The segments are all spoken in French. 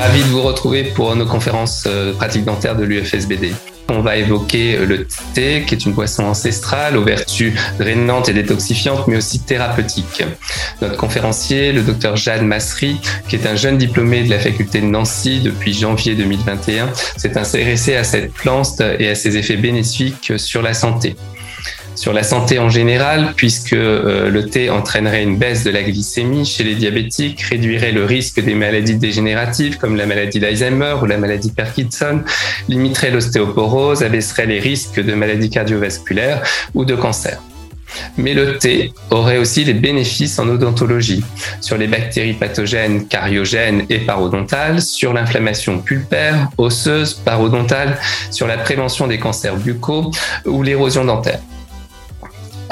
Ravi de vous retrouver pour nos conférences euh, pratiques dentaires de l'UFSBD. On va évoquer euh, le thé, qui est une boisson ancestrale aux vertus drainantes et détoxifiantes, mais aussi thérapeutiques. Notre conférencier, le docteur Jade Masri, qui est un jeune diplômé de la faculté de Nancy depuis janvier 2021, s'est intéressé à cette plante et à ses effets bénéfiques sur la santé sur la santé en général, puisque euh, le thé entraînerait une baisse de la glycémie chez les diabétiques, réduirait le risque des maladies dégénératives comme la maladie d'Alzheimer ou la maladie de Parkinson, limiterait l'ostéoporose, abaisserait les risques de maladies cardiovasculaires ou de cancer. Mais le thé aurait aussi des bénéfices en odontologie, sur les bactéries pathogènes cariogènes et parodontales, sur l'inflammation pulpaire, osseuse, parodontale, sur la prévention des cancers buccaux ou l'érosion dentaire.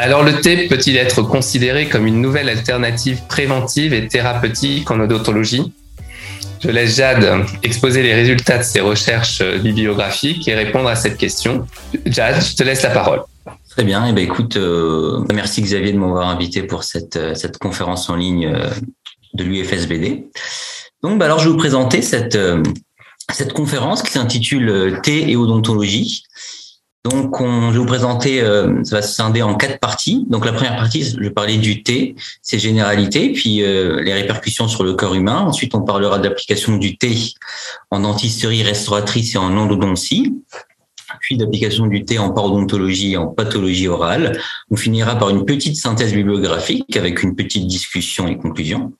Alors le thé peut-il être considéré comme une nouvelle alternative préventive et thérapeutique en odontologie? Je laisse Jade exposer les résultats de ses recherches bibliographiques et répondre à cette question. Jade, je te laisse la parole. Très bien. Eh ben, écoute, euh, merci Xavier de m'avoir invité pour cette, euh, cette conférence en ligne euh, de l'UFSBD. Donc, bah, alors, je vais vous présenter cette, cette conférence qui s'intitule Thé et odontologie. Donc, on, je vais vous présenter, euh, ça va se scinder en quatre parties. Donc, la première partie, je vais parler du thé, ses généralités, puis euh, les répercussions sur le corps humain. Ensuite, on parlera de l'application du thé en dentisterie restauratrice et en endodontie. Puis d'application du thé en parodontologie et en pathologie orale. On finira par une petite synthèse bibliographique avec une petite discussion et conclusion.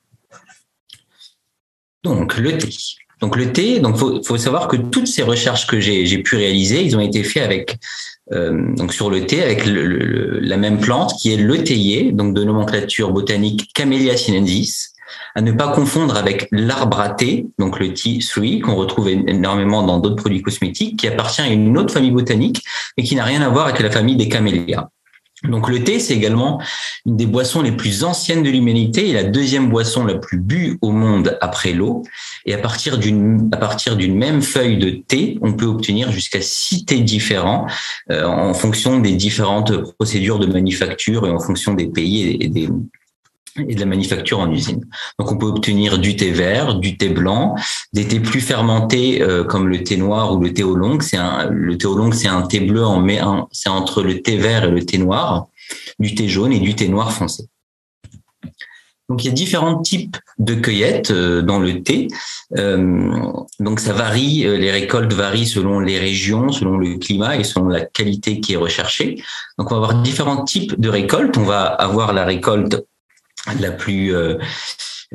Donc, le thé. Donc le thé, donc faut, savoir que toutes ces recherches que j'ai pu réaliser, ils ont été faits avec euh, donc sur le thé avec la même plante qui est le théier, donc de nomenclature botanique Camellia sinensis, à ne pas confondre avec l'arbre à thé, donc le tea tree qu'on retrouve énormément dans d'autres produits cosmétiques, qui appartient à une autre famille botanique, mais qui n'a rien à voir avec la famille des camélias. Donc le thé, c'est également une des boissons les plus anciennes de l'humanité et la deuxième boisson la plus bue au monde après l'eau. Et à partir d'une même feuille de thé, on peut obtenir jusqu'à six thés différents euh, en fonction des différentes procédures de manufacture et en fonction des pays et des, et de la manufacture en usine. Donc on peut obtenir du thé vert, du thé blanc, des thés plus fermentés euh, comme le thé noir ou le thé oolong. C'est un, le thé oolong, c'est un thé bleu en mais c'est entre le thé vert et le thé noir, du thé jaune et du thé noir foncé. Donc il y a différents types de cueillettes euh, dans le thé. Euh, donc ça varie, les récoltes varient selon les régions, selon le climat et selon la qualité qui est recherchée. Donc on va avoir différents types de récoltes. On va avoir la récolte la plus euh,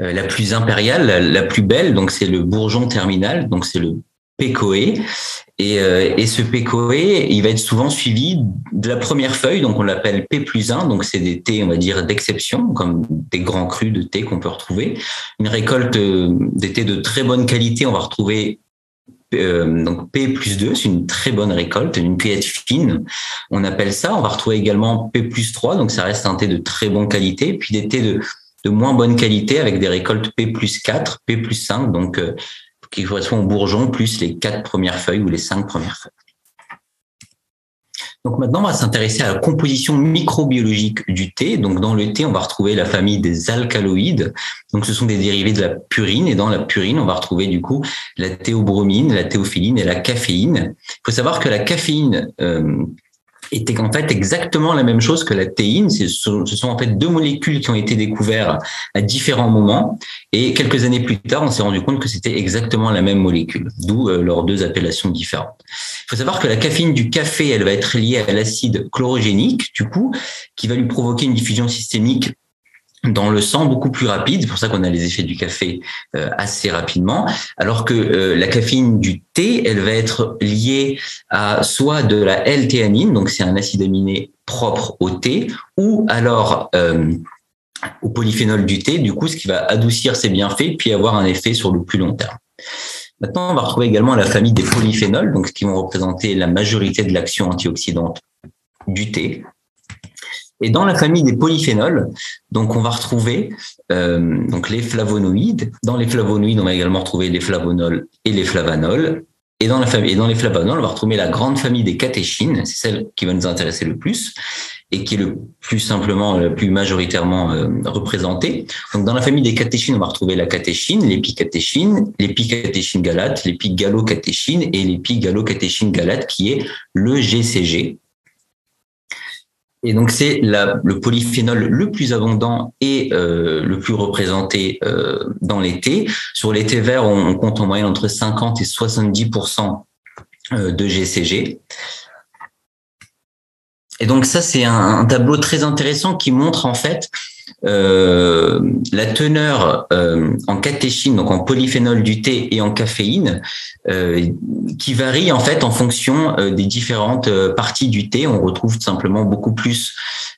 euh, la plus impériale, la, plus belle. Donc c'est le bourgeon terminal. Donc c'est le pécoé. Et, euh, et ce pécoé, il va être souvent suivi de la première feuille, donc on l'appelle P plus 1, donc c'est des thés, on va dire, d'exception, comme des grands crus de thé qu'on peut retrouver. Une récolte des thés de très bonne qualité, on va retrouver euh, donc P plus 2, c'est une très bonne récolte, une cueillette fine, on appelle ça. On va retrouver également P plus 3, donc ça reste un thé de très bonne qualité, puis des thés de, de moins bonne qualité avec des récoltes P plus 4, P plus 5, donc euh, qui correspond au bourgeon plus les quatre premières feuilles ou les cinq premières feuilles. Donc maintenant, on va s'intéresser à la composition microbiologique du thé. Donc dans le thé, on va retrouver la famille des alcaloïdes. Donc ce sont des dérivés de la purine et dans la purine, on va retrouver du coup la théobromine, la théophiline et la caféine. Il faut savoir que la caféine euh, était en fait exactement la même chose que la théine. Ce sont, en fait deux molécules qui ont été découvertes à différents moments. Et quelques années plus tard, on s'est rendu compte que c'était exactement la même molécule, d'où euh, leurs deux appellations différentes. Il faut savoir que la caféine du café, elle va être liée à l'acide chlorogénique, du coup, qui va lui provoquer une diffusion systémique dans le sang beaucoup plus rapide. C'est pour ça qu'on a les effets du café euh, assez rapidement. Alors que euh, la caféine du thé, elle va être liée à soit de la L-théanine, donc c'est un acide aminé propre au thé, ou alors euh, au polyphénol du thé, du coup, ce qui va adoucir ses bienfaits puis avoir un effet sur le plus long terme. Maintenant, on va retrouver également la famille des polyphénols, donc qui vont représenter la majorité de l'action antioxydante du thé. Et dans la famille des polyphénols, donc on va retrouver euh, donc les flavonoïdes. Dans les flavonoïdes, on va également retrouver les flavonols et les flavanols. Et dans, la famille, et dans les flavanols, on va retrouver la grande famille des catéchines, c'est celle qui va nous intéresser le plus. et qui est le plus simplement, le plus majoritairement euh, représenté. Donc, dans la famille des catéchines, on va retrouver la catéchine, l'épicatéchine, l'épicatéchine galate, l'épigalocatéchine et l'épigalocatéchine galate, qui est le GCG. Et donc c'est le polyphénol le plus abondant et euh, le plus représenté euh, dans les. Sur les thés verts, on, compte en moyenne entre 50 et 70% de GCG. Et donc ça, c'est un, tableau très intéressant qui montre en fait euh, la teneur euh, en catéchine, donc en polyphénol du thé et en caféine, euh, qui varie en fait en fonction des différentes parties du thé. On retrouve simplement beaucoup plus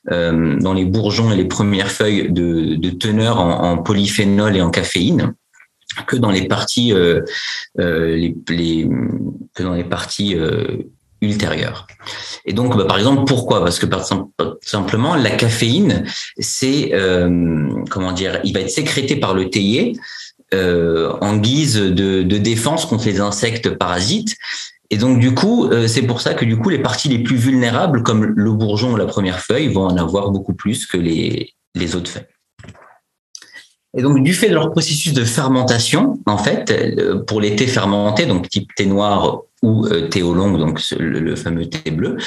dans les bourgeons et les premières feuilles de, teneur en, polyphénol et en caféine que dans les parties les, que dans les parties ultérieure. Et donc, bah, par exemple, pourquoi? Parce que par simplement, la caféine, c'est euh, comment dire, il va être sécrété par le théier euh, en guise de, défense contre les insectes parasites. Et donc, du coup, euh, c'est pour ça que du coup, les parties les plus vulnérables, comme le bourgeon ou la première feuille, vont en avoir beaucoup plus que les, les autres feuilles. Et donc, du fait de leur processus de fermentation, en fait, pour les thés fermentés, donc type thé noir ou euh, thé au long, donc le, fameux thé bleu,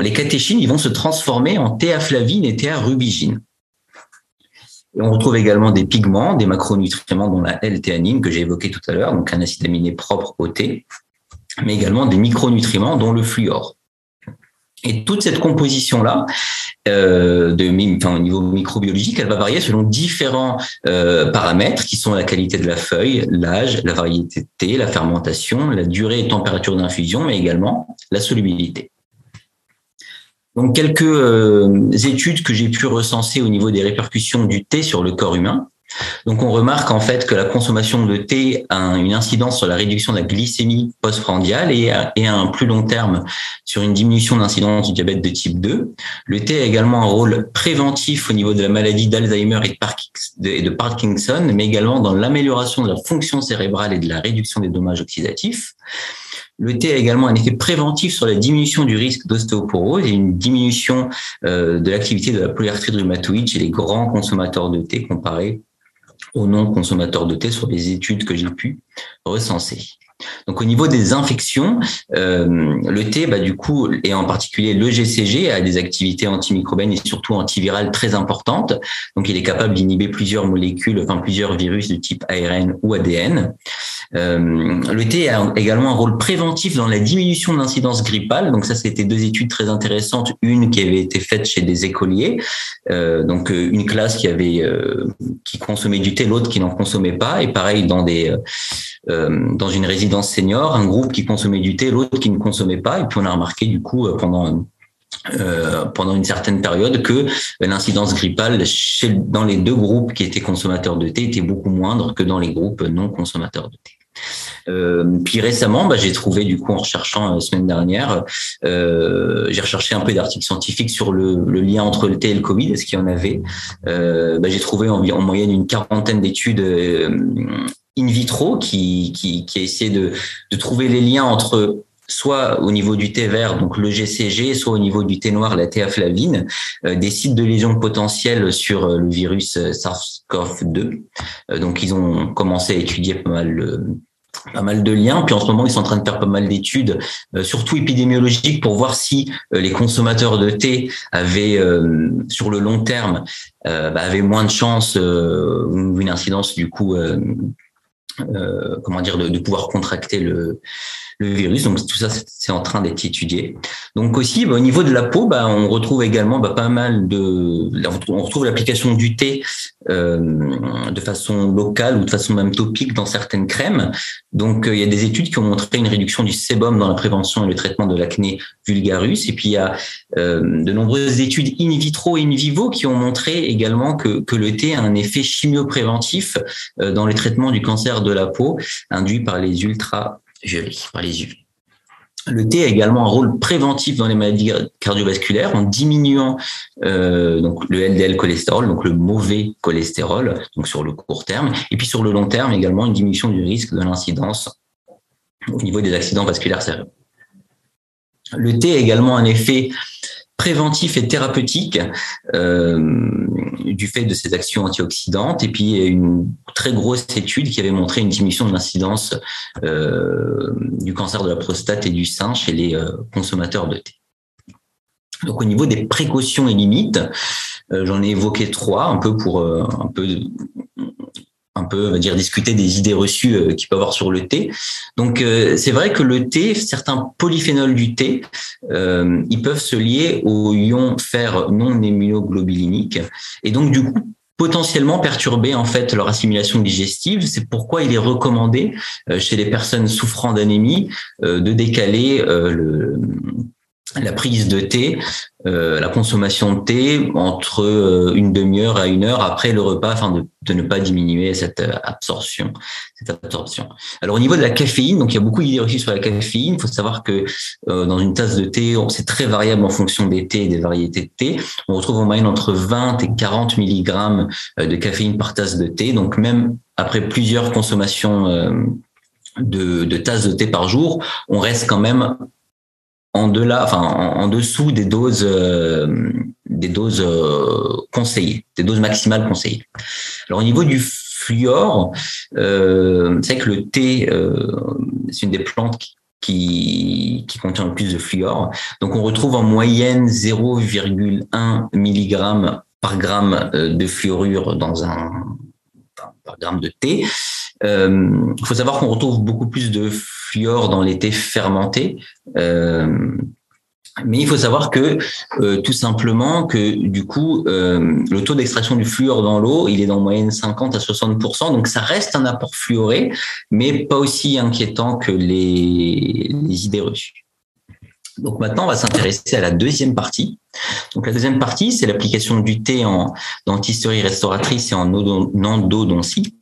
les catéchines, ils vont se transformer en théaflavine et théarubigine. Et on retrouve également des pigments, des macronutriments dont la L-théanine que j'ai évoqué tout à l'heure, donc un acide aminé propre au thé, mais également des micronutriments dont le fluor. Et toute cette composition-là, euh, au niveau microbiologique, elle va varier selon différents euh, paramètres qui sont la qualité de la feuille, l'âge, la variété de thé, la fermentation, la durée et température d'infusion, mais également la solubilité. Donc quelques euh, études que j'ai pu recenser au niveau des répercussions du thé sur le corps humain. Donc on remarque en fait que la consommation de thé a une incidence sur la réduction de la glycémie postprandiale et et un plus long terme sur une diminution d'incidence du diabète de type 2. Le thé a également un rôle préventif au niveau de la maladie d'Alzheimer et de Parkinson, mais également dans l'amélioration de la fonction cérébrale et de la réduction des dommages oxydatifs. Le thé a également un effet préventif sur la diminution du risque d'ostéoporose et une diminution euh, de l'activité de la polyarthrite rhumatoïde chez les grands consommateurs de thé comparés aux non-consommateurs de thé sur les études que j'ai pu recenser. Donc au niveau des infections, euh, le thé, bah, du coup, et en particulier le GCG, a des activités antimicrobiennes et surtout antivirales très importantes. Donc il est capable d'inhiber plusieurs molécules, enfin plusieurs virus de type ARN ou ADN. Euh, le thé a également un rôle préventif dans la diminution de l'incidence grippale. Donc ça, c'était deux études très intéressantes. Une qui avait été faite chez des écoliers, euh, donc une classe qui avait qui consommait du thé, l'autre qui n'en consommait pas, et pareil dans des dans une résidence senior, un groupe qui consommait du thé, l'autre qui ne consommait pas. Et puis on a remarqué du coup pendant euh, pendant une certaine période que l'incidence grippale chez, dans les deux groupes qui étaient consommateurs de thé était beaucoup moindre que dans les groupes non consommateurs de thé. Euh, puis récemment, bah, j'ai trouvé du coup en recherchant la euh, semaine dernière, euh, j'ai recherché un peu d'articles scientifiques sur le, le, lien entre le thé et le Covid, est-ce qu'il y en avait? Euh, bah, J'ai trouvé en, en, moyenne une quarantaine d'études euh, in vitro qui, qui, qui a essayé de, de trouver les liens entre soit au niveau du thé vert, donc le GCG, soit au niveau du thé noir, la théaflavine, euh, des sites de lésions potentielles sur le virus SARS-CoV-2. Euh, donc ils ont commencé à étudier pas mal pas mal de liens. Puis en ce moment, ils sont en train de faire pas mal d'études, euh, surtout épidémiologiques, pour voir si euh, les consommateurs de thé avaient, euh, sur le long terme, bah, avaient moins de chances ou une incidence du coup, comment dire, de, de pouvoir contracter le, le virus. Donc tout ça, c'est en train d'être étudié. Donc aussi, bah, au niveau de la peau, bah, on retrouve également bah, pas mal de, on retrouve l'application du thé euh, de façon locale ou de façon même topique dans certaines crèmes. Donc euh, il y a des études qui ont montré une réduction du sébum dans la prévention et le traitement de l'acné vulgarus. Et puis il y a euh, de nombreuses études in vitro et in vivo qui ont montré également que, que le thé a un effet chimiopréventif dans le traitement du cancer de la peau induit par les ultra par les yeux. Le thé a également un rôle préventif dans les maladies cardiovasculaires en diminuant euh, le LDL cholestérol, donc le mauvais cholestérol, donc sur le court terme, et puis sur le long terme également une diminution du risque de l'incidence au niveau des accidents vasculaires cérébraux. Le thé a également un effet préventif et thérapeutique euh, du fait de ces actions antioxydantes. Et puis, une très grosse étude qui avait montré une diminution de l'incidence euh, du cancer de la prostate et du sein chez les euh, consommateurs de thé. Donc, au niveau des précautions et limites, j'en ai évoqué trois, un peu pour un peu un peu, on va dire, discuter des idées reçues euh, qu'il peut avoir sur le thé. Donc, euh, c'est vrai que le thé, certains polyphénols du thé, euh, ils peuvent se lier aux ions fer non immunoglobuliniques et donc du coup potentiellement perturber en fait leur assimilation digestive. C'est pourquoi il est recommandé chez les personnes souffrant d'anémie de décaler le la prise de thé, euh, la consommation de thé entre euh, une demi-heure à une heure après le repas afin de, ne pas diminuer cette euh, absorption, cette absorption. Alors au niveau de la caféine, donc il y a beaucoup d'idées reçues sur la caféine. Il faut savoir que dans une tasse de thé, c'est très variable en fonction des thés et des variétés de thé. On retrouve en moyenne entre 20 et 40 milligrammes de caféine par tasse de thé. Donc même après plusieurs consommations de tasses de thé par jour, on reste quand même en enfin en, dessous des doses, euh, des doses euh, conseillées, des doses maximales conseillées. Alors au niveau du fluor, euh, c'est que le thé, c'est une des plantes qui, qui contient le plus de fluor. Donc on retrouve en moyenne 0,1 mg par gramme de fluorure dans un par gramme de thé. Il faut savoir qu'on retrouve beaucoup plus de fluor dans les thés fermentés. Euh, mais il faut savoir que euh, tout simplement que du coup euh, le taux d'extraction du fluor dans l'eau il est en moyenne 50 à 60% donc ça reste un apport fluoré mais pas aussi inquiétant que les, idées reçues. Donc maintenant on va s'intéresser à la deuxième partie. Donc la deuxième partie c'est l'application du thé en dentisterie restauratrice et en endodontie.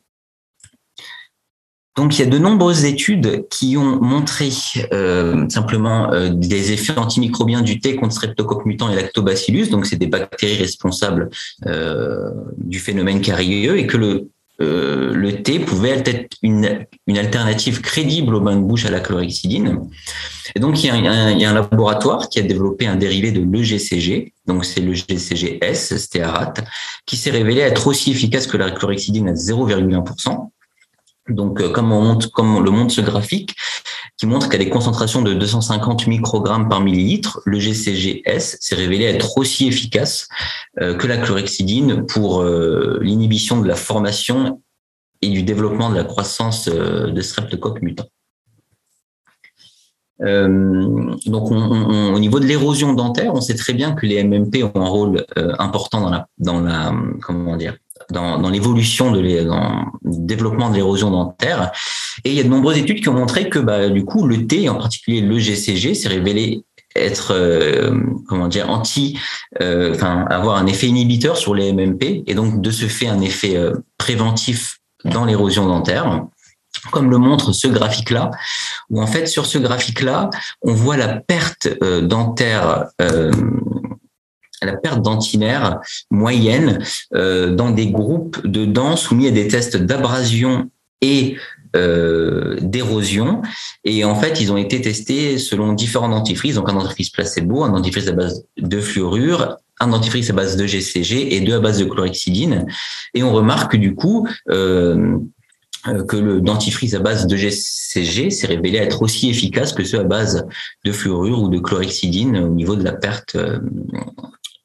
Donc, il y a de nombreuses études qui ont montré euh, simplement euh, des effets antimicrobiens du thé contre Streptococcus mutant et Lactobacillus. Donc, c'est des bactéries responsables euh, du phénomène carieux et que le thé pouvait être une, alternative crédible au bain de bouche à la chlorhexidine. Et donc, il y, a un, laboratoire qui a développé un dérivé de l'EGCG, donc c'est le GCGS, stéarat, qui s'est révélé être aussi efficace que la chlorhexidine à 0,1%. Donc, euh, comme, on le montre ce graphique, qui montre qu'à des concentrations de 250 microgrammes par millilitre, le GCGS s'est révélé être aussi efficace euh, que la chlorhexidine pour euh, l'inhibition de la formation et du développement de la croissance de streptocoques mutants. donc, au niveau de l'érosion dentaire, on sait très bien que les MMP ont un rôle important dans la, dans la, comment dire, dans, l'évolution de le développement de l'érosion dentaire. Et il y a de nombreuses études qui ont montré que bah, du coup le T, en particulier le GCG, s'est révélé être euh, comment dire anti euh, enfin avoir un effet inhibiteur sur les MMP et donc de ce fait un effet euh, préventif dans l'érosion dentaire comme le montre ce graphique-là, où en fait sur ce graphique-là, on voit la perte dentaire la perte dentinaire moyenne euh, dans des groupes de dents soumis à des tests d'abrasion et euh, d'érosion. Et en fait, ils ont été testés selon différents dentifrices, donc un dentifrice placebo, un dentifrice à base de fluorure, un dentifrice à base de GCG et deux à base de chlorhexidine. Et on remarque du coup euh, que le dentifrice à base de GCG s'est révélé être aussi efficace que ceux à base de fluorure ou de chlorhexidine au niveau de la perte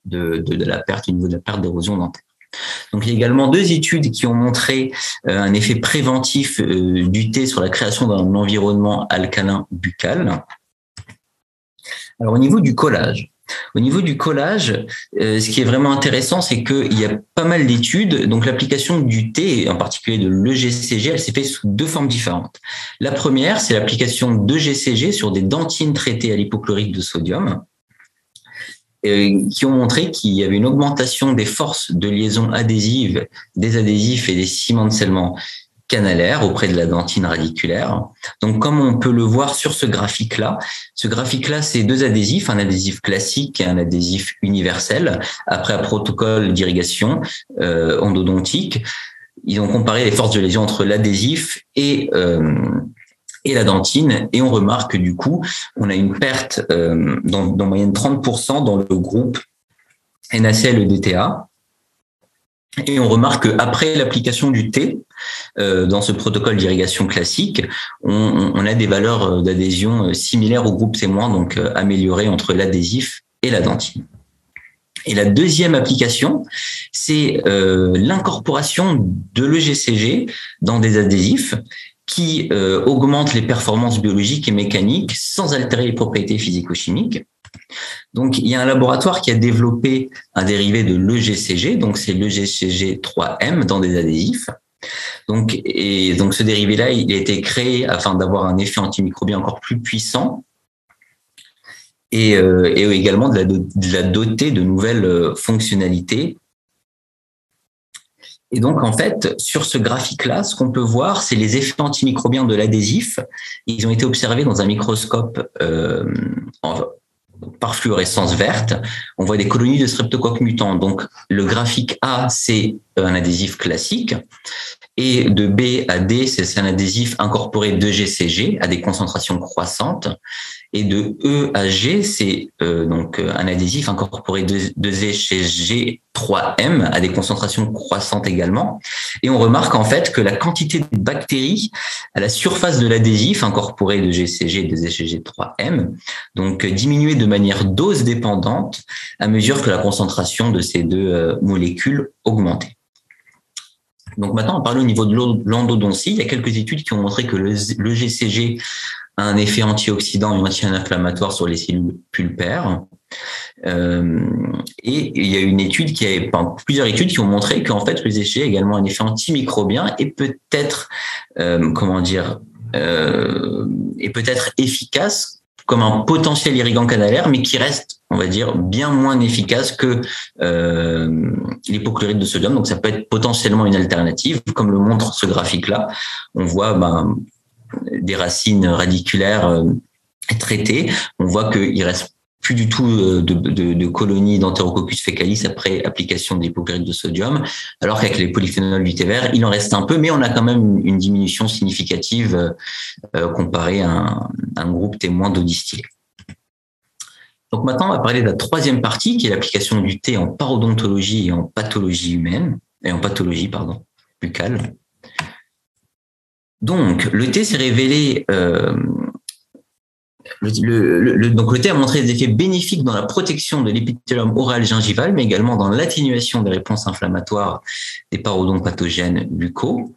de, de, de la perte au niveau de la perte d'érosion dentaire. Donc il y a également deux études qui ont montré euh, un effet préventif euh, du thé sur la création d'un environnement alcalin buccal. Alors au niveau du collage, au niveau du collage, euh, ce qui est vraiment intéressant, c'est qu'il y a pas mal d'études. Donc l'application du thé, en particulier de l'EGCG, elle s'est faite sous deux formes différentes. La première, c'est l'application d'EGCG sur des dentines traitées à l'hypochlorite de sodium. Euh, qui ont montré qu'il y avait une augmentation des forces de liaison adhésive des adhésifs et des ciments de scellement canalaires auprès de la dentine radiculaire. Donc, comme on peut le voir sur ce graphique-là, ce graphique-là, c'est deux adhésifs, un adhésif classique et un adhésif universel, après un protocole d'irrigation euh, endodontique. Ils ont comparé les forces de lésion entre l'adhésif et euh, et la dentine. Et on remarque que du coup, on a une perte euh, dans, moyenne 30% dans le groupe NaCl-DTA. Et on remarque qu'après l'application du T, euh, dans ce protocole d'irrigation classique, on, a des valeurs d'adhésion similaires au groupe témoin, donc améliorées entre l'adhésif et la dentine. Et la deuxième application, c'est euh, l'incorporation de l'EGCG dans des adhésifs qui euh, augmentent les performances biologiques et mécaniques sans altérer les propriétés physico-chimiques. Donc, il y a un laboratoire qui a développé un dérivé de l'EGCG, donc c'est l'EGCG 3M dans des adhésifs. Donc, ce dérivé-là, il a été créé afin d'avoir un effet antimicrobien encore plus puissant et, euh, également de la, de la, doter de nouvelles euh, fonctionnalités. Et donc, en fait, sur ce graphique-là, ce qu'on peut voir, c'est les effets antimicrobiens de l'adhésif. Ils ont été observés dans un microscope euh, par fluorescence verte. On voit des colonies de streptocoques mutants. Donc, le graphique A, c'est un adhésif classique. Et de B à D, c'est un adhésif incorporé de GCG à des concentrations croissantes. Et de E à G, c'est euh, donc euh, un adhésif incorporé de, de G3M à des concentrations croissantes également. Et on remarque en fait que la quantité de bactéries à la surface de l'adhésif incorporé de GCG et de GCG3M, donc diminuait de manière dose dépendante à mesure que la concentration de ces deux euh, molécules augmentait. Donc maintenant, on parle au niveau de l'endodontie. Il y a quelques études qui ont montré que le GCG un effet antioxydant et anti-inflammatoire sur les cellules pulpaires. Euh, et il y a une étude qui a, enfin, plusieurs études qui ont montré qu'en fait, le GCG a également un effet antimicrobien et peut-être, euh, comment dire, euh, et peut-être efficace comme un potentiel irrigant canalaire, mais qui reste, on va dire, bien moins efficace que euh, l'hypochlorite de sodium. Donc, ça peut être potentiellement une alternative, comme le montre ce graphique-là. On voit ben, des racines radiculaires euh, traitées, on voit qu'il reste plus du tout euh, de, colonies d'Enterococcus fecalis après application d'hypochlorite de sodium, alors qu'avec les polyphénols du thé vert, il en reste un peu, mais on a quand même une diminution significative euh, comparée à un, groupe témoin d'eau distillée. Maintenant, on va parler de la troisième partie, qui est l'application du thé en parodontologie et en pathologie humaine, et en pathologie, buccale. Donc, le thé s'est révélé. Euh, le, thé a montré des effets bénéfiques dans la protection de l'épithélium oral gingival, mais également dans l'atténuation des réponses inflammatoires des parodontes pathogènes buccaux.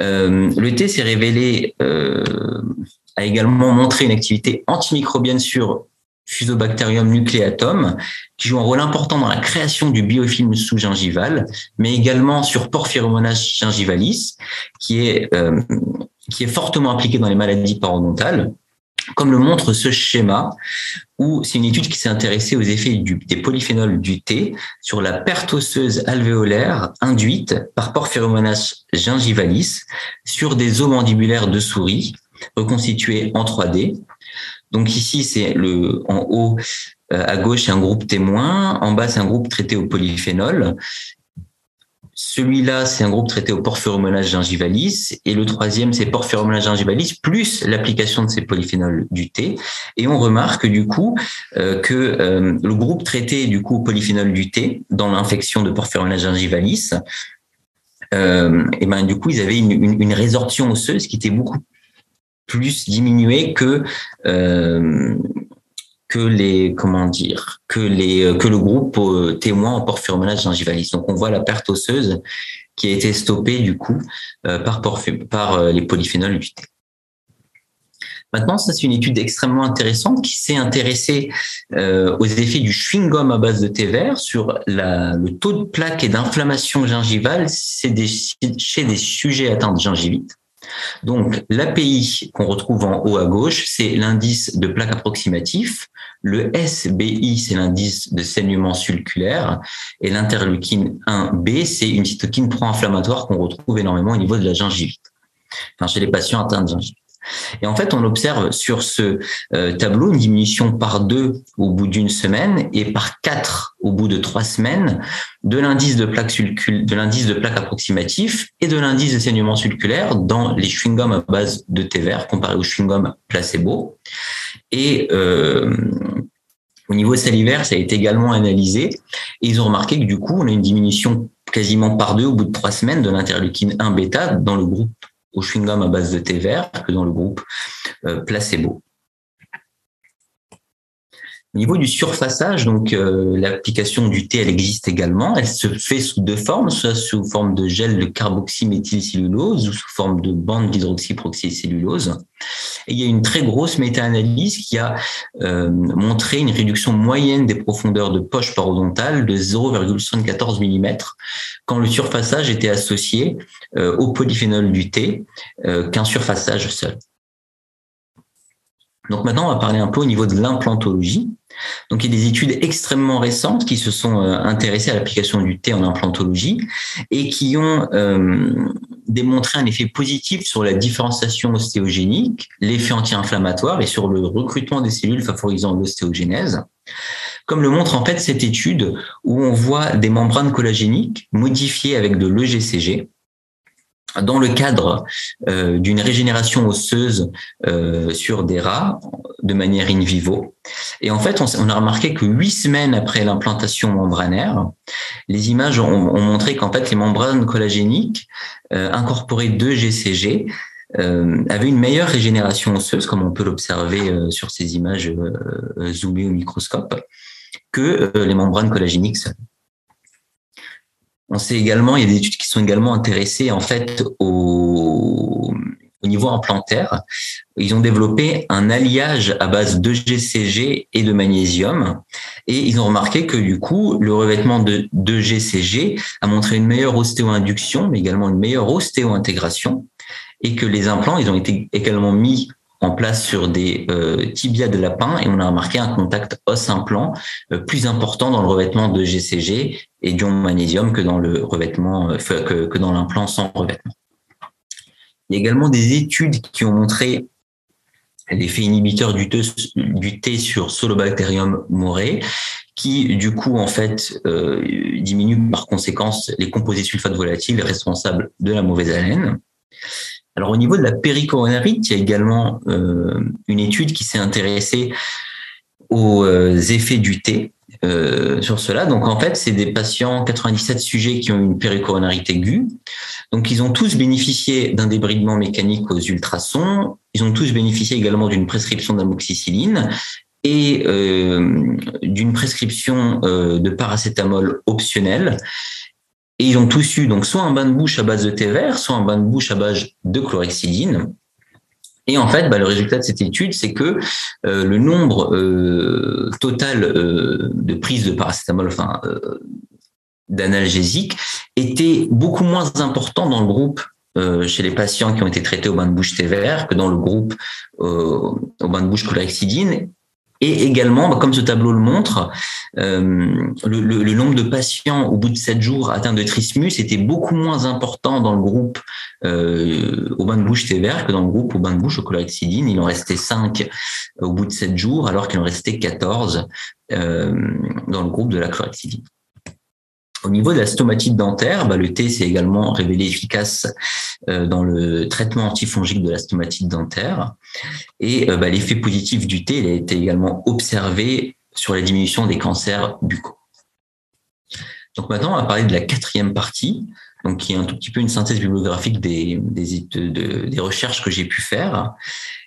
Euh, le thé s'est révélé, euh, a également montré une activité antimicrobienne sur Fusobacterium nucleatum, qui joue un rôle important dans la création du biofilm sous-gingival, mais également sur Porphyromonas gingivalis, qui est, euh, qui est fortement impliqué dans les maladies parodontales, comme le montre ce schéma, où c'est une étude qui s'est intéressée aux effets des polyphénols du thé sur la perte osseuse alvéolaire induite par Porphyromonas gingivalis sur des os mandibulaires de souris reconstitués en 3D donc ici, c'est le en haut euh, à gauche, c'est un groupe témoin, en bas, c'est un groupe traité au polyphénol. Celui-là, c'est un groupe traité au porphyromonase gingivalis. Et le troisième, c'est porphyromonase gingivalis plus l'application de ces polyphénols du thé. Et on remarque du coup euh, que euh, le groupe traité du coup au polyphénol du thé dans l'infection de porphyromonase gingivalis, et ben du coup, ils avaient une, une, une résorption osseuse qui était beaucoup plus diminué que euh, que les comment dire que les que le groupe euh, témoin en porphyromonase gingivalis. Donc on voit la perte osseuse qui a été stoppée du coup euh, par par les polyphénols du thé. Maintenant, ça c'est une étude extrêmement intéressante qui s'est intéressée aux effets du chewing-gum à base de thé vert sur le taux de plaque et d'inflammation gingivale chez des, chez des sujets atteints de gingivite. Donc, l'API qu'on retrouve en haut à gauche, c'est l'indice de plaque approximatif. Le SBI, c'est l'indice de saignement sulculaire. Et l'interleukine 1B, c'est une cytokine pro-inflammatoire qu'on retrouve énormément au niveau de la gingivite, enfin, chez les patients atteints de gingivite. Et en fait, on observe sur ce euh, tableau une diminution par deux au bout d'une semaine et par quatre au bout de trois semaines de l'indice de plaque de l'indice de approximatif et de l'indice de saignement circulaire dans les chewing-gums à base de thé vert comparé aux chewing-gums placebo. Et euh, au niveau salivaire, ça a été également analysé. Et ils ont remarqué que du coup, on a une diminution quasiment par deux au bout de trois semaines de l'interleukine 1 bêta dans le groupe au chewing-gum à base de thé vert que dans le groupe euh, placebo. Au niveau du surfaçage, donc euh, l'application du thé, elle existe également. Elle se fait sous deux formes, soit sous forme de gel de carboxyméthylcellulose ou sous forme de bande d'hydroxyperoxycellulose. Et il y a une très grosse méta-analyse qui a euh, montré une réduction moyenne des profondeurs de poche parodontale de 0,74 mm quand le surfaçage était associé euh, au polyphénol du thé qu'un surfaçage seul. Donc maintenant, on va parler un peu au niveau de l'implantologie. Donc, il y a des études extrêmement récentes qui se sont euh, intéressées à l'application du thé en implantologie et qui ont euh, démontré un effet positif sur la différenciation ostéogénique, l'effet anti-inflammatoire et sur le recrutement des cellules favorisant l'ostéogénèse. Comme le montre en fait cette étude où on voit des membranes collagéniques modifiées avec de l'EGCG dans le cadre euh, d'une régénération osseuse euh, sur des rats de manière in vivo. Et en fait, on, a remarqué que huit semaines après l'implantation membranaire, les images ont, montré qu'en fait, les membranes collagéniques euh, incorporées de GCG avaient une meilleure régénération osseuse, comme on peut l'observer sur ces images zoomées au microscope, que les membranes collagéniques seules. On sait également, il y a des études qui sont également intéressées en fait au, au niveau implantaire. Ils ont développé un alliage à base de GCG et de magnésium. Et ils ont remarqué que du coup, le revêtement de, de GCG a montré une meilleure ostéo-induction, mais également une meilleure ostéo-intégration. Et que les implants, ils ont été également mis en place sur des euh, tibias de lapin et on a remarqué un contact os-implant euh, plus important dans le revêtement de GCG et d'ion magnésium que dans le revêtement euh, que, dans l'implant sans revêtement. Il y a également des études qui ont montré l'effet inhibiteur du, du thé sur Solobacterium moré, qui du coup en fait euh, diminue par conséquence les composés sulfates volatiles responsables de la mauvaise haleine. Alors au niveau de la péricoronarite, il y a également euh, une étude qui s'est intéressée aux effets du thé euh, sur cela. Donc en fait, c'est des patients, 97 sujets qui ont une péricoronarite aiguë. Donc ils ont tous bénéficié d'un débridement mécanique aux ultrasons. Ils ont tous bénéficié également d'une prescription d'amoxicilline et d'une prescription de paracétamol optionnel. Et ils ont tous eu donc soit un bain de bouche à base de thé vert, soit un bain de bouche à base de chlorhexidine. Et en fait, bah, le résultat de cette étude, c'est que euh, le nombre euh, total euh, de prises de paracétamol, enfin d'analgésiques, était beaucoup moins important dans le groupe chez les patients qui ont été traités au bain de bouche vert que dans le groupe au bain de bouche chlorhexidine et également, bah, comme ce tableau le montre, euh, le, nombre de patients au bout de sept jours atteints de trismus était beaucoup moins important dans le groupe euh, au bain de bouche sévère que dans le groupe au bain de bouche au chlorhexidine. Il en restait 5 au bout de sept jours, alors qu'il en restait 14 euh, dans le groupe de la chlorhexidine. Au niveau de la stomatite dentaire, bah, le thé s'est également révélé efficace euh, dans le traitement antifongique de la stomatite dentaire. Et euh, bah, l'effet positif du thé il a été également observé sur la diminution des cancers buccaux. Donc maintenant, on va parler de la quatrième partie, donc qui est un tout petit peu une synthèse bibliographique des, des, des recherches que j'ai pu faire.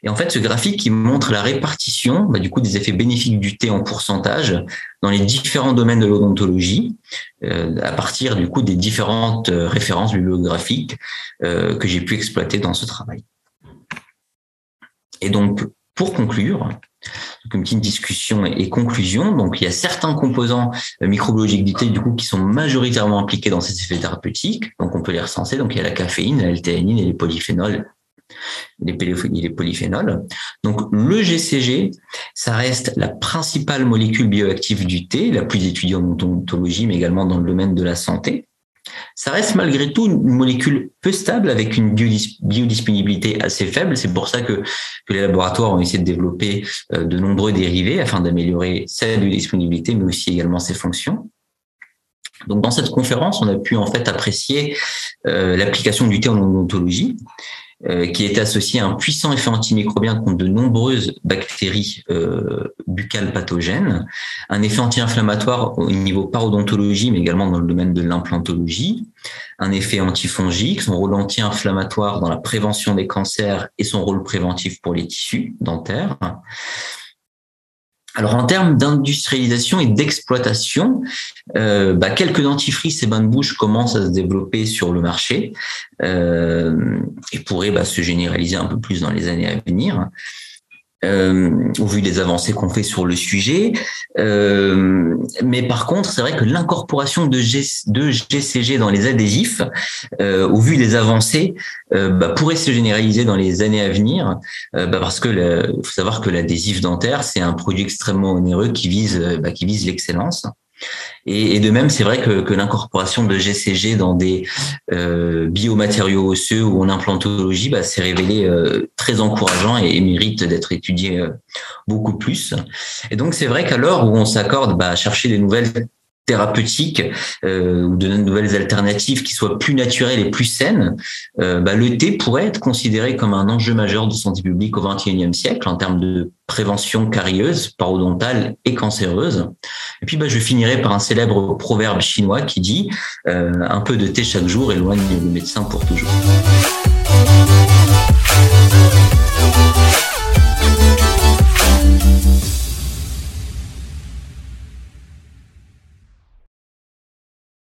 Et en fait, ce graphique qui montre la répartition bah, du coup des effets bénéfiques du thé en pourcentage dans les différents domaines de l'odontologie, euh, à partir du coup des différentes euh, références bibliographiques euh, que j'ai pu exploiter dans ce travail. Et donc, pour conclure, une petite discussion et conclusion. Donc, il y a certains composants euh, microbiologiques du thé, coup, qui sont majoritairement impliqués dans ces effets thérapeutiques. Donc, on peut les recenser. Donc, il y a la caféine, la et les polyphénols. Les polyphénols. Donc, le GCG, ça reste la principale molécule bioactive du thé, la plus étudiée en odontologie, mais également dans le domaine de la santé. Ça reste malgré tout une molécule peu stable avec une biodisponibilité assez faible. C'est pour ça que, les laboratoires ont essayé de développer euh, de nombreux dérivés afin d'améliorer sa biodisponibilité, mais aussi également ses fonctions. Donc dans cette conférence, on a pu en fait apprécier euh, l'application du thé en odontologie. Euh, qui est associé à un puissant effet antimicrobien contre de nombreuses bactéries euh, buccales pathogènes, un effet anti-inflammatoire au niveau parodontologie, mais également dans le domaine de l'implantologie, un effet antifongique, son rôle anti-inflammatoire dans la prévention des cancers et son rôle préventif pour les tissus dentaires. Alors en termes d'industrialisation et d'exploitation, euh, bah, quelques dentifrices et bains de bouche commencent à se développer sur le marché euh, et pourraient bah, se généraliser un peu plus dans les années à venir euh, au vu des avancées qu'on fait sur le sujet. Euh, mais par contre, c'est vrai que l'incorporation de, GCG dans les adhésifs, euh, au vu des avancées, euh, bah, pourrait se généraliser dans les années à venir, euh, bah, parce que il faut savoir que l'adhésif dentaire, c'est un produit extrêmement onéreux qui vise, bah, qui vise l'excellence. Et, de même, c'est vrai que, l'incorporation de GCG dans des euh, biomatériaux osseux ou en implantologie bah, s'est révélé euh, très encourageant et, mérite d'être étudié euh, beaucoup plus. Et donc, c'est vrai qu'à l'heure où on s'accorde bah, à chercher des nouvelles thérapeutiques euh, ou de nouvelles alternatives qui soient plus naturelles et plus saines, euh, bah, le thé pourrait être considéré comme un enjeu majeur de santé publique au XXIe siècle en termes de prévention carieuse, parodontale et cancéreuse. Et puis bah, je finirai par un célèbre proverbe chinois qui dit euh, un peu de thé chaque jour éloigne le médecin pour toujours.